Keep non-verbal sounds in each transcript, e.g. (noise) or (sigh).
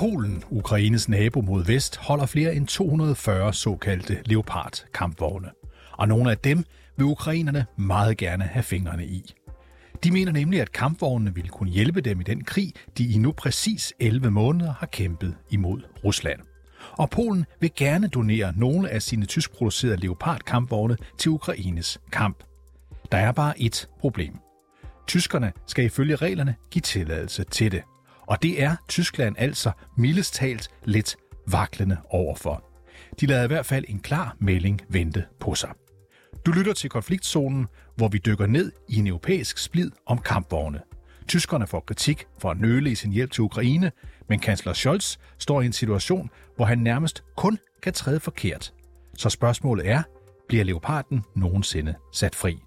Polen, Ukraines nabo mod vest, holder flere end 240 såkaldte Leopard-kampvogne. Og nogle af dem vil ukrainerne meget gerne have fingrene i. De mener nemlig, at kampvognene vil kunne hjælpe dem i den krig, de i nu præcis 11 måneder har kæmpet imod Rusland. Og Polen vil gerne donere nogle af sine tyskproducerede Leopard-kampvogne til Ukraines kamp. Der er bare et problem. Tyskerne skal ifølge reglerne give tilladelse til det. Og det er Tyskland altså mildest talt lidt vaklende overfor. De lader i hvert fald en klar melding vente på sig. Du lytter til konfliktzonen, hvor vi dykker ned i en europæisk splid om kampvogne. Tyskerne får kritik for at nøle i sin hjælp til Ukraine, men kansler Scholz står i en situation, hvor han nærmest kun kan træde forkert. Så spørgsmålet er, bliver leoparden nogensinde sat fri?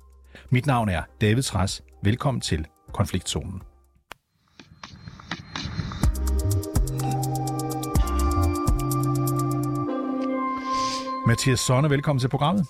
Mit navn er David Træs. Velkommen til Konfliktzonen. Mathias Sonne, velkommen til programmet.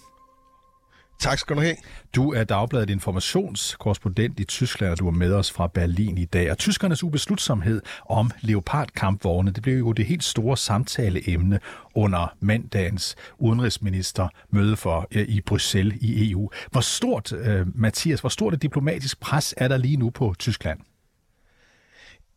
Tak skal du have. Du er Dagbladet informationskorrespondent i Tyskland, og du er med os fra Berlin i dag. Og tyskernes ubeslutsomhed om leopardkampvogne, det blev jo det helt store samtaleemne under mandagens udenrigsminister møde for øh, i Bruxelles i EU. Hvor stort, uh, Mathias, hvor stort et diplomatisk pres er der lige nu på Tyskland?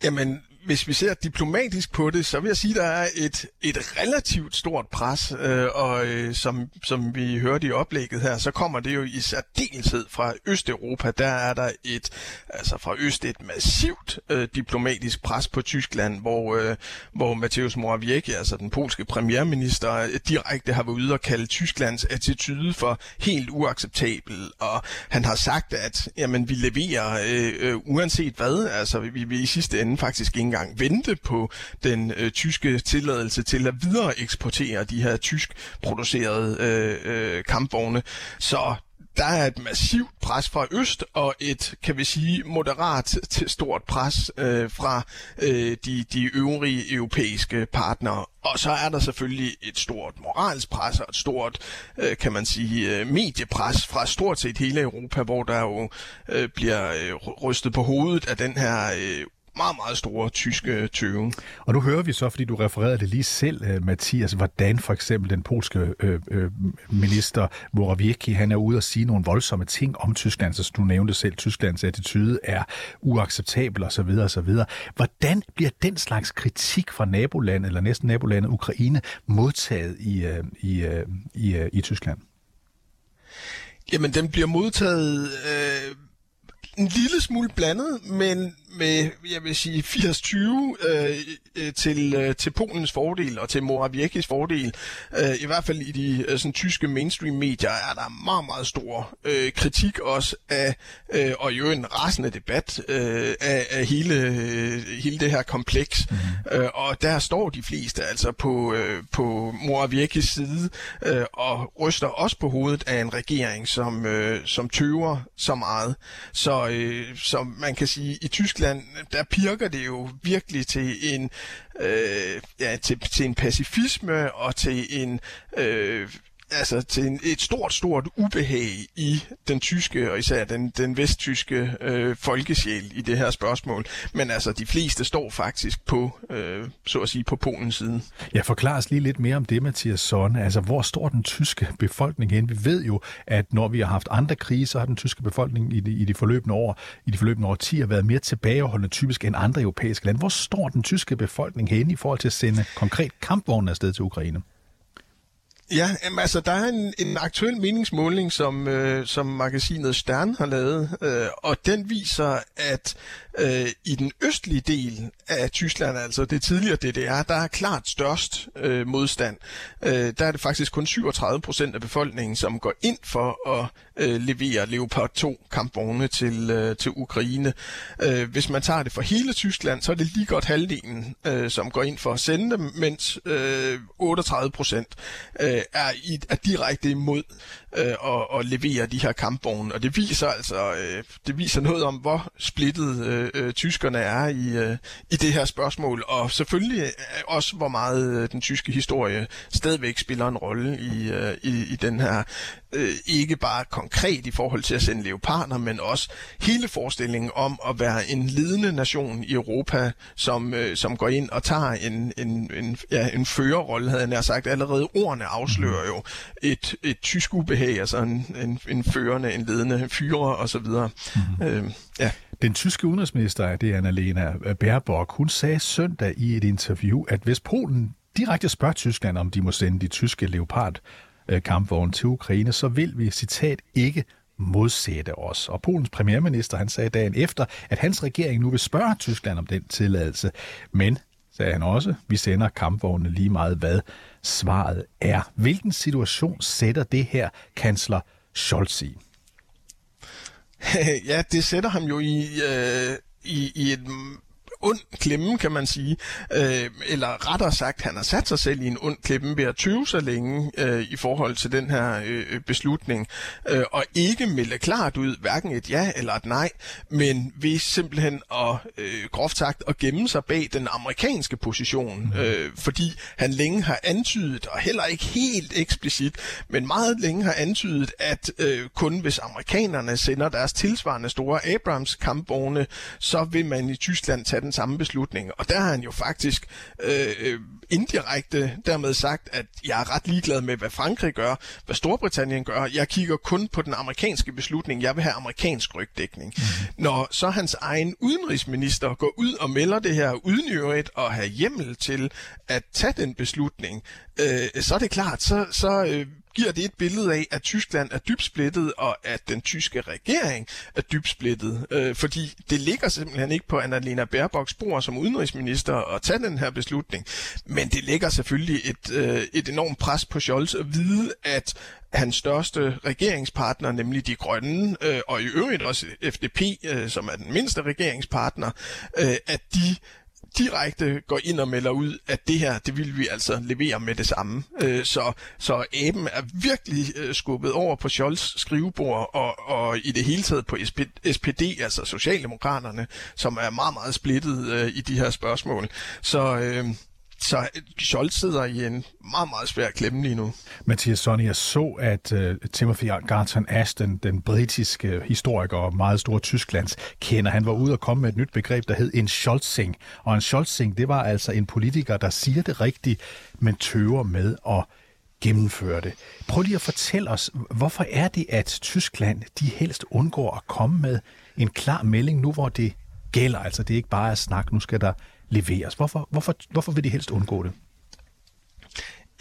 Jamen, hvis vi ser diplomatisk på det, så vil jeg sige, at der er et, et relativt stort pres, øh, og øh, som, som vi hørte i oplægget her, så kommer det jo i særdeleshed fra Østeuropa. Der er der et, altså fra Øst et massivt øh, diplomatisk pres på Tyskland, hvor, øh, hvor Mateusz Morawiecki, altså den polske premierminister, direkte har været ude og kalde Tysklands attitude for helt uacceptabel, og han har sagt, at jamen, vi leverer øh, øh, uanset hvad, altså vi vi i sidste ende faktisk ikke engang vente på den øh, tyske tilladelse til at videre eksportere de her tysk producerede øh, øh, kampvogne. Så der er et massivt pres fra øst og et, kan vi sige, moderat til stort pres øh, fra øh, de, de øvrige europæiske partnere. Og så er der selvfølgelig et stort moralsk pres og et stort, øh, kan man sige, øh, mediepres fra stort set hele Europa, hvor der jo øh, bliver øh, rystet på hovedet af den her øh, meget, meget store tyske tøven. Og nu hører vi så, fordi du refererede det lige selv, øh, Mathias, hvordan for eksempel den polske øh, øh, minister Morawiecki, han er ude og sige nogle voldsomme ting om Tyskland, så du nævnte selv, Tysklands attitude er uacceptabel osv. osv. Hvordan bliver den slags kritik fra nabolandet, eller næsten nabolandet Ukraine, modtaget i, øh, i, øh, i, øh, i Tyskland? Jamen, den bliver modtaget øh, en lille smule blandet, men med, jeg vil sige, 80-20 øh, øh, til, øh, til Polens fordel og til Morawieckis fordel. Øh, I hvert fald i de øh, sådan, tyske mainstream-medier er der meget, meget stor øh, kritik også af, øh, og jo en rasende debat øh, af, af hele, øh, hele det her kompleks. Mm-hmm. Øh, og der står de fleste altså på, øh, på Morawieckis side øh, og ryster også på hovedet af en regering, som, øh, som tøver så meget. Så, øh, så man kan sige, i Tyskland Rusland, der pirker det jo virkelig til en, øh, ja, til, til en pacifisme og til en øh, altså til en, et stort, stort ubehag i den tyske, og især den, den vesttyske øh, folkesjæl i det her spørgsmål. Men altså, de fleste står faktisk på, øh, så at sige, på Polens side. Ja, forklar os lige lidt mere om det, Mathias Sonne. Altså, hvor står den tyske befolkning hen? Vi ved jo, at når vi har haft andre kriser, har den tyske befolkning i de, i de forløbende år, i de forløbende årtier været mere tilbageholdende typisk end andre europæiske lande. Hvor står den tyske befolkning hen i forhold til at sende konkret kampvogne afsted til Ukraine? Ja, jamen, altså der er en, en aktuel meningsmåling, som, øh, som magasinet Stern har lavet, øh, og den viser, at øh, i den østlige del af Tyskland, altså det tidligere DDR, der er klart størst øh, modstand. Øh, der er det faktisk kun 37 procent af befolkningen, som går ind for at øh, levere Leopard 2 kampvogne til, øh, til Ukraine. Øh, hvis man tager det for hele Tyskland, så er det lige godt halvdelen, øh, som går ind for at sende dem, mens øh, 38 procent øh, er, i, er direkte imod øh, at, at levere de her kampvogne. Og det viser altså øh, det viser noget om, hvor splittet øh, øh, øh, tyskerne er i, øh, i det her spørgsmål, og selvfølgelig øh, også, hvor meget øh, den tyske historie stadigvæk spiller en rolle i, øh, i, i den her, øh, ikke bare konkret i forhold til at sende leoparder, men også hele forestillingen om at være en ledende nation i Europa, som, øh, som går ind og tager en, en, en, ja, en førerrolle, havde jeg nær sagt. Allerede ordene afslører jo et, et tysk ubehag, altså en, en, en førende, en ledende fyrer osv. Mm-hmm. Øh, ja. Den tyske udenrigsminister, det er Annalena Baerbock, hun sagde søndag i et interview, at hvis Polen direkte spørger Tyskland, om de må sende de tyske leopard øh, kampvogne til Ukraine, så vil vi, citat, ikke modsætte os. Og Polens premierminister, han sagde dagen efter, at hans regering nu vil spørge Tyskland om den tilladelse. Men, sagde han også, vi sender kampvogne lige meget, hvad svaret er. Hvilken situation sætter det her kansler Scholz i? (laughs) ja, det sætter ham jo i, øh, i, i et ond klemme, kan man sige. Øh, eller rettere sagt, han har sat sig selv i en ond klemme ved at tøve så længe øh, i forhold til den her øh, beslutning, øh, og ikke melde klart ud, hverken et ja eller et nej, men ved simpelthen at, øh, groft sagt, at gemme sig bag den amerikanske position, mhm. øh, fordi han længe har antydet, og heller ikke helt eksplicit, men meget længe har antydet, at øh, kun hvis amerikanerne sender deres tilsvarende store Abrams kampvogne, så vil man i Tyskland tage den samme beslutning. Og der har han jo faktisk øh, øh, indirekte dermed sagt, at jeg er ret ligeglad med, hvad Frankrig gør, hvad Storbritannien gør. Jeg kigger kun på den amerikanske beslutning. Jeg vil have amerikansk rygdækning. Mm. Når så hans egen udenrigsminister går ud og melder det her uden øvrigt og have hjemmel til at tage den beslutning, øh, så er det klart, så, så øh, giver det et billede af, at Tyskland er dybt splittet, og at den tyske regering er dybt splittet. Øh, fordi det ligger simpelthen ikke på Annalena Baerbocks bord som udenrigsminister at tage den her beslutning. Men det ligger selvfølgelig et, øh, et enormt pres på Scholz at vide, at hans største regeringspartner, nemlig De Grønne, øh, og i øvrigt også FDP, øh, som er den mindste regeringspartner, øh, at de direkte går ind og melder ud, at det her, det vil vi altså levere med det samme. Øh, så, så aben er virkelig øh, skubbet over på Scholz skrivebord, og, og i det hele taget på SPD, altså Socialdemokraterne, som er meget, meget splittet øh, i de her spørgsmål. Så... Øh, så øh, Scholz sidder i en meget, meget svær klemme lige nu. Mathias Sonny, jeg så, at uh, Timothy Garton Ashton, den britiske historiker og meget store Tysklands kender, han var ude og komme med et nyt begreb, der hed en Scholzing. Og en Scholzing, det var altså en politiker, der siger det rigtigt, men tøver med at gennemføre det. Prøv lige at fortælle os, hvorfor er det, at Tyskland de helst undgår at komme med en klar melding nu, hvor det gælder? Altså det er ikke bare at snakke, nu skal der leveres. Hvorfor, hvorfor, hvorfor vil de helst undgå det?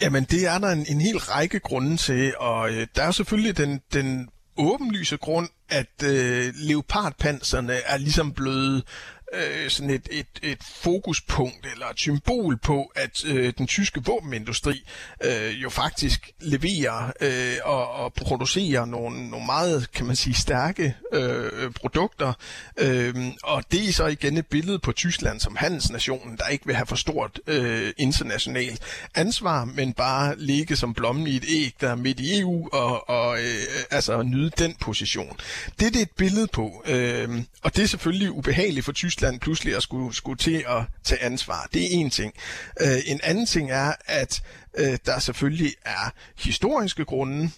Jamen, det er der en, en hel række grunde til, og øh, der er selvfølgelig den, den åbenlyse grund, at øh, leopardpanserne er ligesom blevet øh, sådan et, et, et fokuspunkt eller et symbol på, at øh, den tyske våbenindustri øh, jo faktisk leverer øh, og, og producerer nogle, nogle meget, kan man sige, stærke øh, produkter. Øh, og det er så igen et billede på Tyskland som handelsnationen, der ikke vil have for stort øh, internationalt ansvar, men bare ligge som blommen i et æg, der er midt i EU, og, og øh, altså nyde den position. Det det er et billede på, øh, og det er selvfølgelig ubehageligt for Tyskland, Tyskland pludselig at skulle, skulle til at tage ansvar. Det er en ting. Øh, en anden ting er, at øh, der selvfølgelig er historiske grunde,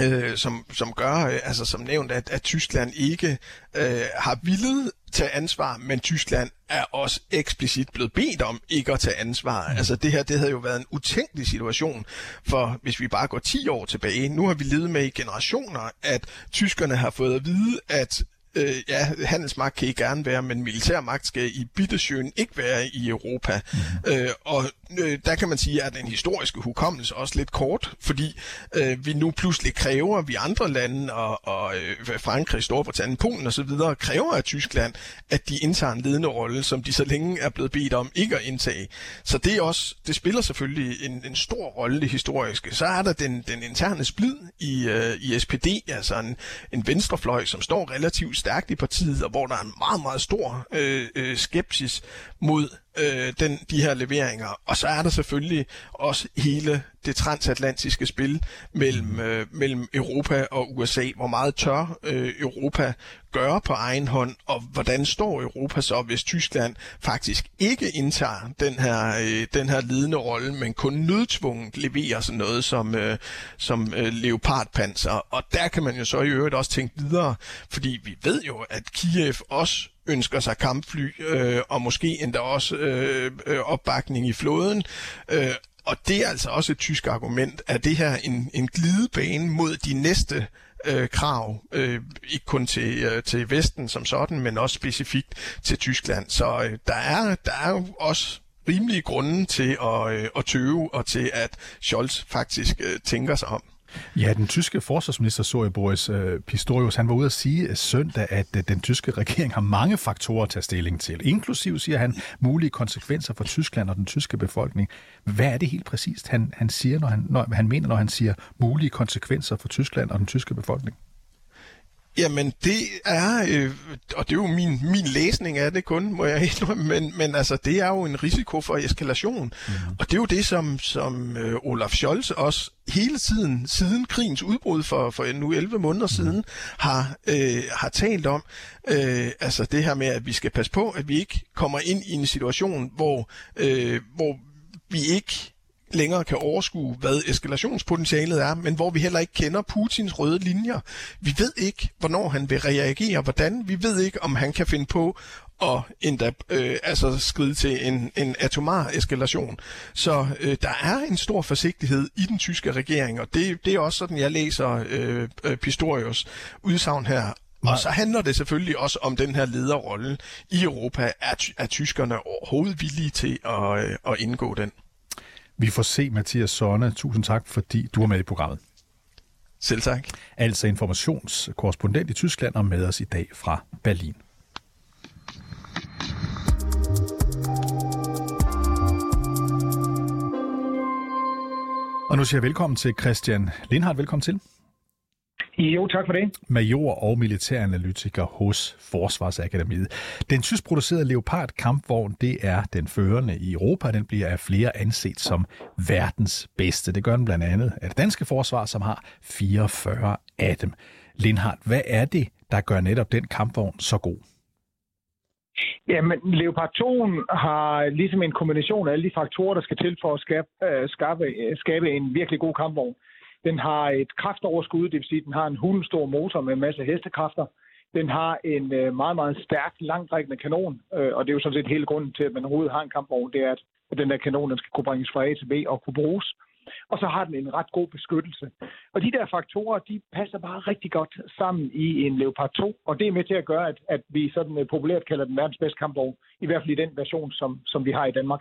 øh, som, som gør, øh, altså som nævnt, at, at Tyskland ikke øh, har villet tage ansvar, men Tyskland er også eksplicit blevet bedt om ikke at tage ansvar. Mm. Altså det her, det havde jo været en utænkelig situation, for hvis vi bare går 10 år tilbage, nu har vi levet med i generationer, at tyskerne har fået at vide, at øh, ja, handelsmagt kan I gerne være, men militærmagt skal i Bittesjøen ikke være i Europa. Mm. Øh, og øh, der kan man sige, at den historiske hukommelse også lidt kort, fordi øh, vi nu pludselig kræver, vi andre lande, og, og øh, Frankrig, Storbritannien, Polen osv., kræver af Tyskland, at de indtager en ledende rolle, som de så længe er blevet bedt om ikke at indtage. Så det, er også, det spiller selvfølgelig en, en stor rolle, det historiske. Så er der den, den interne splid i, øh, i SPD, altså en, en venstrefløj, som står relativt stærkt i partiet, og hvor der er en meget, meget stor øh, øh, skepsis mod øh, den, de her leveringer. Og så er der selvfølgelig også hele det transatlantiske spil mellem, øh, mellem Europa og USA. Hvor meget tør øh, Europa gøre på egen hånd, og hvordan står Europa så, hvis Tyskland faktisk ikke indtager den her, øh, den her ledende rolle, men kun nødtvunget leverer sådan noget som, øh, som øh, leopardpanser. Og der kan man jo så i øvrigt også tænke videre, fordi vi ved jo, at Kiev også ønsker sig kampfly, øh, og måske endda også øh, øh, opbakning i flåden. Øh, og det er altså også et tysk argument, at det her en, en glidebane mod de næste øh, krav, øh, ikke kun til, øh, til Vesten som sådan, men også specifikt til Tyskland. Så øh, der, er, der er jo også rimelige grunde til at, øh, at tøve og til, at Scholz faktisk øh, tænker sig om. Ja, den tyske forsvarsminister Soje Boris øh, Pistorius, han var ude at sige øh, søndag, at øh, den tyske regering har mange faktorer at tage stilling til. Inklusiv, siger han, mulige konsekvenser for Tyskland og den tyske befolkning. Hvad er det helt præcist, han, han siger, når han, når han mener, når han siger mulige konsekvenser for Tyskland og den tyske befolkning? Jamen, det er, øh, og det er jo min, min læsning af det kun, må jeg indrømme, men, men altså, det er jo en risiko for eskalation. Mm. Og det er jo det, som, som øh, Olaf Scholz også hele tiden, siden krigens udbrud for, for nu 11 måneder mm. siden, har, øh, har talt om. Øh, altså det her med, at vi skal passe på, at vi ikke kommer ind i en situation, hvor, øh, hvor vi ikke længere kan overskue, hvad eskalationspotentialet er, men hvor vi heller ikke kender Putins røde linjer. Vi ved ikke, hvornår han vil reagere, hvordan. Vi ved ikke, om han kan finde på og endda øh, altså skride til en, en atomar eskalation. Så øh, der er en stor forsigtighed i den tyske regering, og det, det er også sådan, jeg læser øh, øh Pistorius udsagn her. Nej. Og så handler det selvfølgelig også om den her lederrolle i Europa. Er, er tyskerne overhovedet villige til at, øh, at indgå den? Vi får se, Mathias Sonne. Tusind tak, fordi du er med i programmet. Selv tak. Altså informationskorrespondent i Tyskland og med os i dag fra Berlin. Og nu siger jeg velkommen til Christian Lindhardt. Velkommen til. Jo, tak for det. Major og militæranalytiker hos Forsvarsakademiet. Den tysk producerede Leopard kampvogn, det er den førende i Europa. Den bliver af flere anset som verdens bedste. Det gør den blandt andet af det danske forsvar, som har 44 af dem. Lindhardt, hvad er det, der gør netop den kampvogn så god? Jamen, Leopard 2 har ligesom en kombination af alle de faktorer, der skal til for at skabe, øh, skabe, øh, skabe en virkelig god kampvogn. Den har et kraftoverskud, det vil sige, at den har en hulenstor motor med en masse hestekræfter. Den har en øh, meget, meget stærk, langtrækkende kanon, øh, og det er jo sådan set hele grunden til, at man overhovedet har en kampvogn, det er, at den der kanon den skal kunne bringes fra A til B og kunne bruges. Og så har den en ret god beskyttelse. Og de der faktorer, de passer bare rigtig godt sammen i en Leopard 2, og det er med til at gøre, at, at vi sådan øh, populært kalder den verdens bedste kampvogn, i hvert fald i den version, som, som vi har i Danmark.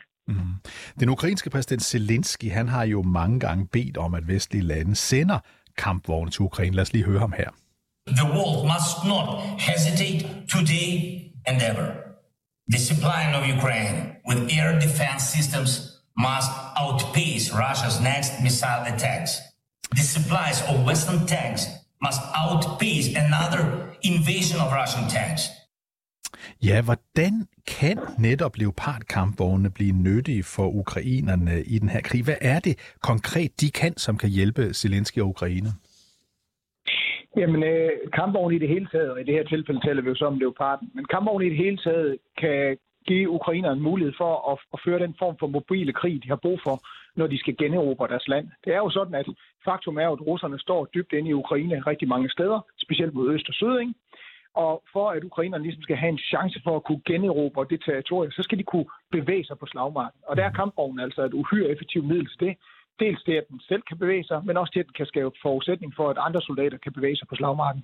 Den ukrainske præsident Zelensky, han har jo mange gange bedt om, at vestlige lande sender kampvogne til Ukraine. Lad os lige høre ham her. The world must not hesitate today and ever. The supplying of Ukraine with air defense systems must outpace Russia's next missile attacks. The supplies of Western tanks must outpace another invasion of Russian tanks. Ja, hvordan kan netop leopardkampvogne blive nyttige for ukrainerne i den her krig? Hvad er det konkret, de kan, som kan hjælpe Zelensky og Ukraine? Jamen, øh, kampvogne i det hele taget, og i det her tilfælde taler vi jo så om leoparden, men kampvogne i det hele taget kan give ukrainerne en mulighed for at, at føre den form for mobile krig, de har brug for, når de skal generobre deres land. Det er jo sådan, at faktum er, at russerne står dybt inde i Ukraine rigtig mange steder, specielt mod øst og syd, ikke? Og for at ukrainerne ligesom skal have en chance for at kunne generobre det territorium, så skal de kunne bevæge sig på slagmarken. Og der er kampvognen altså et uhyre effektivt middel til det. Dels det, at den selv kan bevæge sig, men også til, at den kan skabe forudsætning for, at andre soldater kan bevæge sig på slagmarken.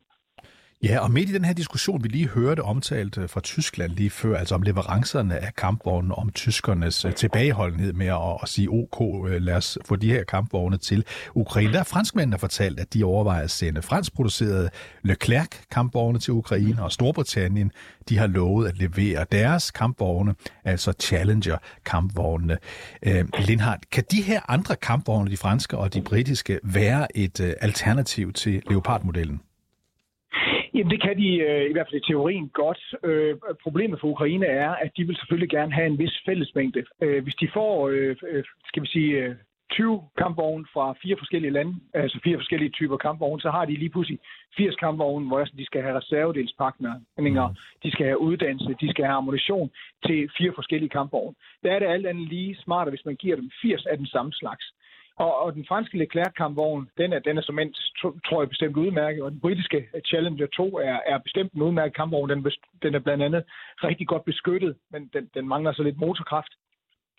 Ja, og midt i den her diskussion, vi lige hørte omtalt øh, fra Tyskland lige før, altså om leverancerne af kampvogne, om tyskernes øh, tilbageholdenhed med at, at sige, ok, øh, lad os få de her kampvogne til Ukraine. Der er franskmændene fortalt, at de overvejer at sende franskproducerede Leclerc kampvogne til Ukraine, og Storbritannien, de har lovet at levere deres kampvogne, altså Challenger kampvogne. Øh, Lindhardt, kan de her andre kampvogne, de franske og de britiske, være et alternativ til Leopard-modellen? Jamen, det kan de øh, i hvert fald i teorien godt. Øh, problemet for Ukraine er, at de vil selvfølgelig gerne have en vis fællesmængde. Øh, hvis de får, øh, skal vi sige, øh, 20 kampvogne fra fire forskellige lande, altså fire forskellige typer kampvogne, så har de lige pludselig 80 kampvogne, hvor de skal have reservedelspakninger, mm. de skal have uddannelse, de skal have ammunition til fire forskellige kampvogne. Der er det alt andet lige smartere, hvis man giver dem 80 af den samme slags. Og, og den franske Leclerc-kampvogn, den er, den er som endt, tror jeg, bestemt udmærket, og den britiske Challenger 2 er, er bestemt en udmærket kampvogn. Den, den er blandt andet rigtig godt beskyttet, men den, den mangler så lidt motorkraft.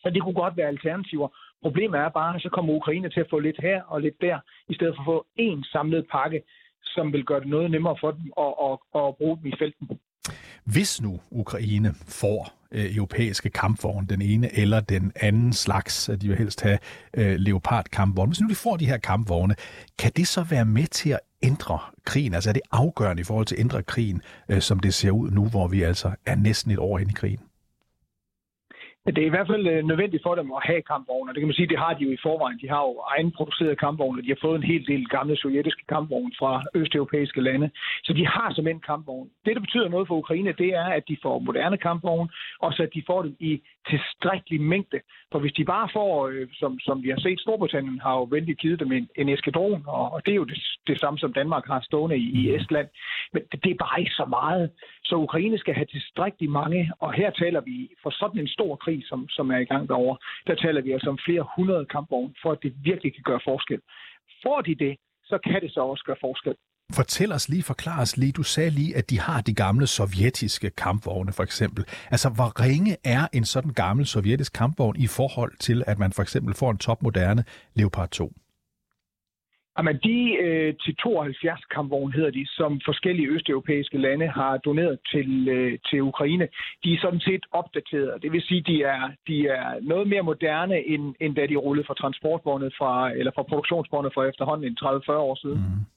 Så det kunne godt være alternativer. Problemet er bare, at så kommer Ukraine til at få lidt her og lidt der, i stedet for at få én samlet pakke, som vil gøre det noget nemmere for dem at, at, at bruge dem i felten. Hvis nu Ukraine får øh, europæiske kampvogne, den ene eller den anden slags, de vil helst have øh, Leopard-kampvogne, hvis nu de får de her kampvogne, kan det så være med til at ændre krigen? Altså er det afgørende i forhold til at ændre krigen, øh, som det ser ud nu, hvor vi altså er næsten et år inde i krigen? Det er i hvert fald øh, nødvendigt for dem at have kampvogne. Det kan man sige, det har de jo i forvejen. De har jo egenproducerede kampvogne. De har fået en hel del gamle sovjetiske kampvogne fra østeuropæiske lande. Så de har simpelthen kampvogne. Det, der betyder noget for Ukraine, det er, at de får moderne kampvogne, og så at de får dem i tilstrækkelig mængde. For hvis de bare får, øh, som, som vi har set, Storbritannien har jo vældig givet dem en, en eskadron, og, og det er jo det, det samme, som Danmark har stående i, i Estland. Men det, det er bare ikke så meget. Så Ukraine skal have tilstrækkeligt mange, og her taler vi for sådan en stor krig, som, som er i gang derovre, der taler vi altså om flere hundrede kampvogne, for at det virkelig kan gøre forskel. Får de det, så kan det så også gøre forskel. Fortæl os lige, forklar os lige, du sagde lige, at de har de gamle sovjetiske kampvogne for eksempel. Altså, hvor ringe er en sådan gammel sovjetisk kampvogn i forhold til, at man for eksempel får en topmoderne Leopard 2? Jamen, de øh, til 72 kampvogne hedder de, som forskellige østeuropæiske lande har doneret til, øh, til Ukraine, de er sådan set opdateret. Det vil sige, de er, de er noget mere moderne, end, end da de rullede fra transportvogne fra, eller fra produktionsvogne for efterhånden 30-40 år siden. Mm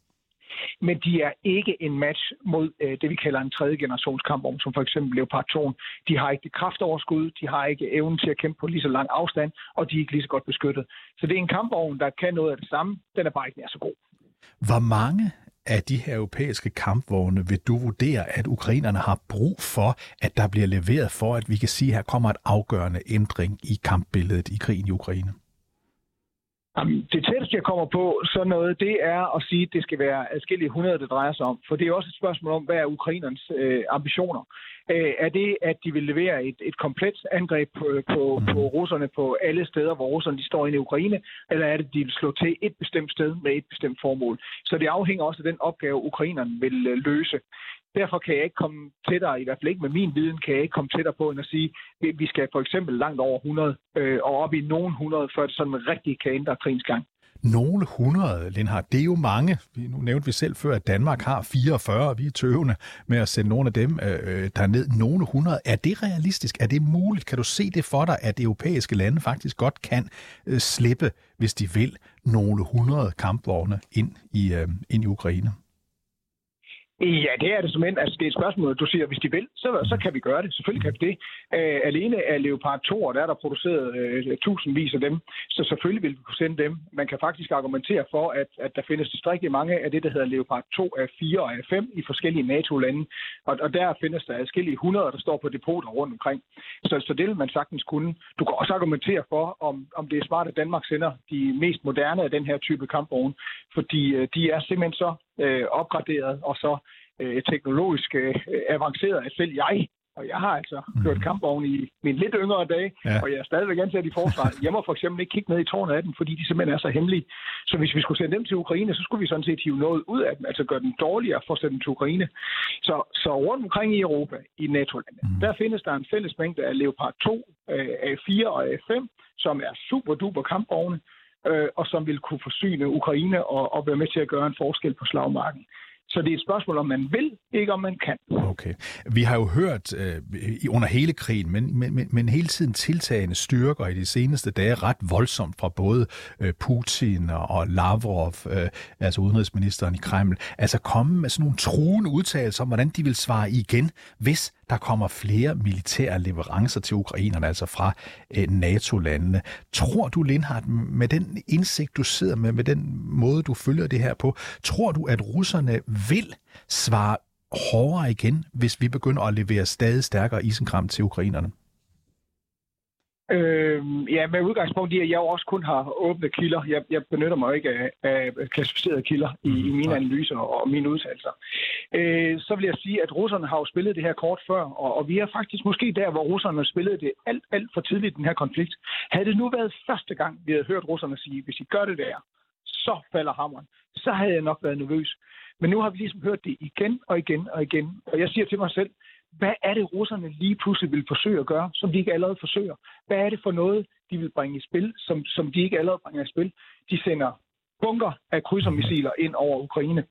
men de er ikke en match mod øh, det, vi kalder en tredje generations kampvogn, som for eksempel Leopard 2. De har ikke det kraftoverskud, de har ikke evnen til at kæmpe på lige så lang afstand, og de er ikke lige så godt beskyttet. Så det er en kampvogn, der kan noget af det samme. Den er bare ikke mere så god. Hvor mange af de her europæiske kampvogne vil du vurdere, at ukrainerne har brug for, at der bliver leveret for, at vi kan sige, at her kommer et afgørende ændring i kampbilledet i krigen i Ukraine? Jamen, det tætteste, jeg kommer på sådan noget, det er at sige, at det skal være adskillige hundrede, det drejer sig om. For det er også et spørgsmål om, hvad er ukrainernes øh, ambitioner? Øh, er det, at de vil levere et, et komplet angreb på, på, på russerne på alle steder, hvor russerne de står inde i Ukraine? Eller er det, at de vil slå til et bestemt sted med et bestemt formål? Så det afhænger også af den opgave, ukrainerne vil øh, løse. Derfor kan jeg ikke komme tættere, i hvert fald ikke med min viden, kan jeg ikke komme tættere på end at sige, at vi skal for eksempel langt over 100 øh, og op i nogen 100, før det sådan rigtig kan ændre krigens gang. Nogle hundrede, Lindhardt, det er jo mange. Nu nævnte vi selv før, at Danmark har 44, og vi er tøvende med at sende nogle af dem øh, øh, derned. Nogle hundrede, er det realistisk? Er det muligt? Kan du se det for dig, at europæiske lande faktisk godt kan øh, slippe, hvis de vil, nogle hundrede kampvogne ind i, øh, ind i Ukraine? Ja, det er det som end. Altså, det er et spørgsmål, du siger, hvis de vil, så, så kan vi gøre det. Selvfølgelig kan vi det. Øh, alene af Leopard 2, der er der produceret øh, tusindvis af dem, så selvfølgelig vil vi kunne sende dem. Man kan faktisk argumentere for, at, at der findes tilstrækkeligt mange af det, der hedder Leopard 2 af 4 og af 5 i forskellige NATO-lande. Og, og der findes der adskillige 100, der står på depoter rundt omkring. Så, så det vil man sagtens kunne. Du kan også argumentere for, om, om det er smart, at Danmark sender de mest moderne af den her type kampvogne, fordi øh, de er simpelthen så øh, opgraderet og så øh, teknologisk øh, avanceret, at selv jeg, og jeg har altså mm. kørt kampvogn i mine lidt yngre dage, ja. og jeg er stadigvæk ansat i forsvaret. Jeg må for eksempel ikke kigge ned i tårnet af dem, fordi de simpelthen er så hemmelige. Så hvis vi skulle sende dem til Ukraine, så skulle vi sådan set hive noget ud af dem, altså gøre dem dårligere for at sende dem til Ukraine. Så, så rundt omkring i Europa, i NATO-landet, mm. der findes der en fælles mængde af Leopard 2, øh, A4 og A5, som er super duper kampvogne, øh, og som vil kunne forsyne Ukraine og, og være med til at gøre en forskel på slagmarken. Så det er et spørgsmål, om man vil, ikke om man kan. Okay. Vi har jo hørt øh, under hele krigen, men, men, men hele tiden tiltagende styrker i de seneste dage ret voldsomt fra både øh, Putin og, og Lavrov, øh, altså udenrigsministeren i Kreml, altså komme med sådan nogle truende udtalelser om, hvordan de vil svare igen, hvis der kommer flere militære leverancer til ukrainerne, altså fra øh, NATO-landene. Tror du, Lindhardt, med den indsigt, du sidder med, med den måde, du følger det her på, tror du, at russerne vil svare hårdere igen, hvis vi begynder at levere stadig stærkere isenkram til ukrainerne? Øh, ja, med udgangspunkt i, at jeg også kun har åbne kilder. Jeg, jeg benytter mig ikke af, af klassificerede kilder i, i mine analyser og mine udtalelser. Øh, så vil jeg sige, at russerne har jo spillet det her kort før, og, og vi er faktisk måske der, hvor russerne spillede det alt, alt for tidligt, den her konflikt. Havde det nu været første gang, vi havde hørt russerne sige, hvis I gør det der, så falder hammeren, så havde jeg nok været nervøs. Men nu har vi ligesom hørt det igen og igen og igen. Og jeg siger til mig selv, hvad er det, russerne lige pludselig vil forsøge at gøre, som de ikke allerede forsøger? Hvad er det for noget, de vil bringe i spil, som, som de ikke allerede bringer i spil? De sender bunker af krydsermissiler ind over Ukraine.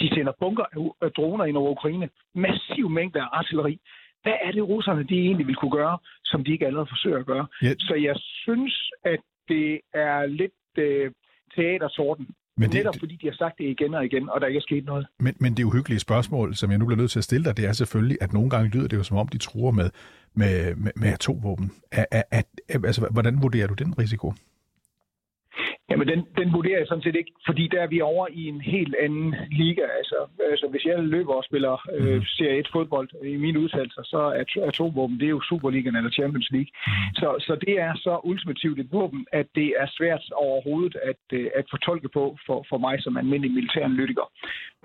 De sender bunker af droner ind over Ukraine. Massiv mængde af artilleri. Hvad er det, russerne de egentlig vil kunne gøre, som de ikke allerede forsøger at gøre? Ja. Så jeg synes, at det er lidt øh, teatersorten. Men det, Netop fordi de har sagt det igen og igen, og der ikke er sket noget. Men, men det uhyggelige spørgsmål, som jeg nu bliver nødt til at stille dig, det er selvfølgelig, at nogle gange lyder det jo som om, de truer med, med, med, med atomvåben. Er, er, er, altså, hvordan vurderer du den risiko? Jamen, den, den vurderer jeg sådan set ikke, fordi der er vi over i en helt anden liga. Altså, altså hvis jeg løber og spiller øh, mhm. Serie 1 fodbold i mine udtalelser, så er atomvåben, det er jo Superligaen eller Champions League. Mm. Så, så det er så ultimativt et våben, at det er svært overhovedet at, øh, at fortolke på for, for mig som almindelig militæranalytiker.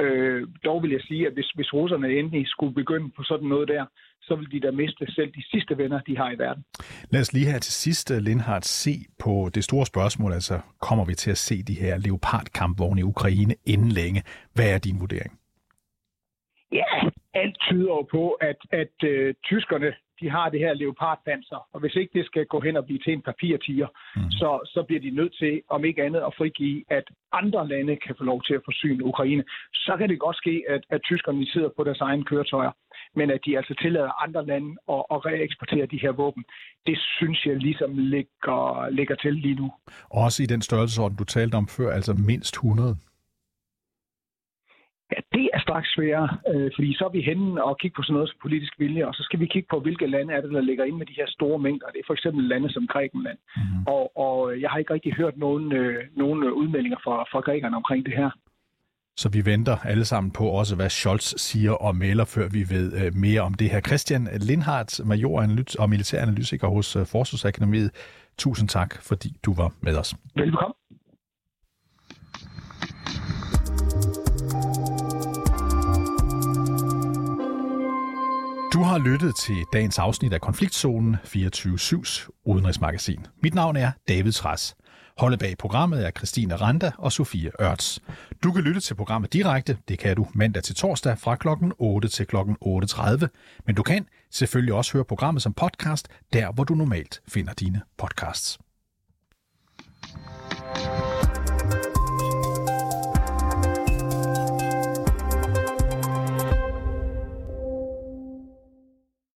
Øh, dog vil jeg sige, at hvis, hvis russerne endelig skulle begynde på sådan noget der, så vil de da miste selv de sidste venner, de har i verden. Lad os lige her til sidst, Lindhardt, se på det store spørgsmål, altså kommer vi til at se de her leopardkampvogne i Ukraine inden længe? Hvad er din vurdering? Ja, alt tyder jo på, at, at uh, tyskerne de har det her leopardpanser, og hvis ikke det skal gå hen og blive til en papirtiger, mm. så, så bliver de nødt til, om ikke andet, at frigive, at andre lande kan få lov til at forsyne Ukraine. Så kan det godt ske, at, at tyskerne sidder på deres egne køretøjer men at de altså tillader andre lande at, at reeksportere de her våben, det synes jeg ligesom ligger, ligger til lige nu. Også i den størrelsesorden, du talte om før, altså mindst 100? Ja, det er straks sværere, øh, fordi så er vi henne og kigge på sådan noget som politisk vilje, og så skal vi kigge på, hvilke lande er det, der ligger ind med de her store mængder. Det er for eksempel lande som Grækenland. Mm-hmm. Og, og jeg har ikke rigtig hørt nogen, øh, nogen udmeldinger fra, fra grækerne omkring det her. Så vi venter alle sammen på også, hvad Scholz siger og melder, før vi ved øh, mere om det her. Christian Lindhardt, major og militæranalytiker hos øh, Forsvarsakademiet. Tusind tak, fordi du var med os. Velkommen. Du har lyttet til dagens afsnit af Konfliktzonen 24-7's udenrigsmagasin. Mit navn er David Træs. Holdet bag programmet er Christine Randa og Sofie Ørts. Du kan lytte til programmet direkte. Det kan du mandag til torsdag fra kl. 8 til kl. 8.30. Men du kan selvfølgelig også høre programmet som podcast, der hvor du normalt finder dine podcasts.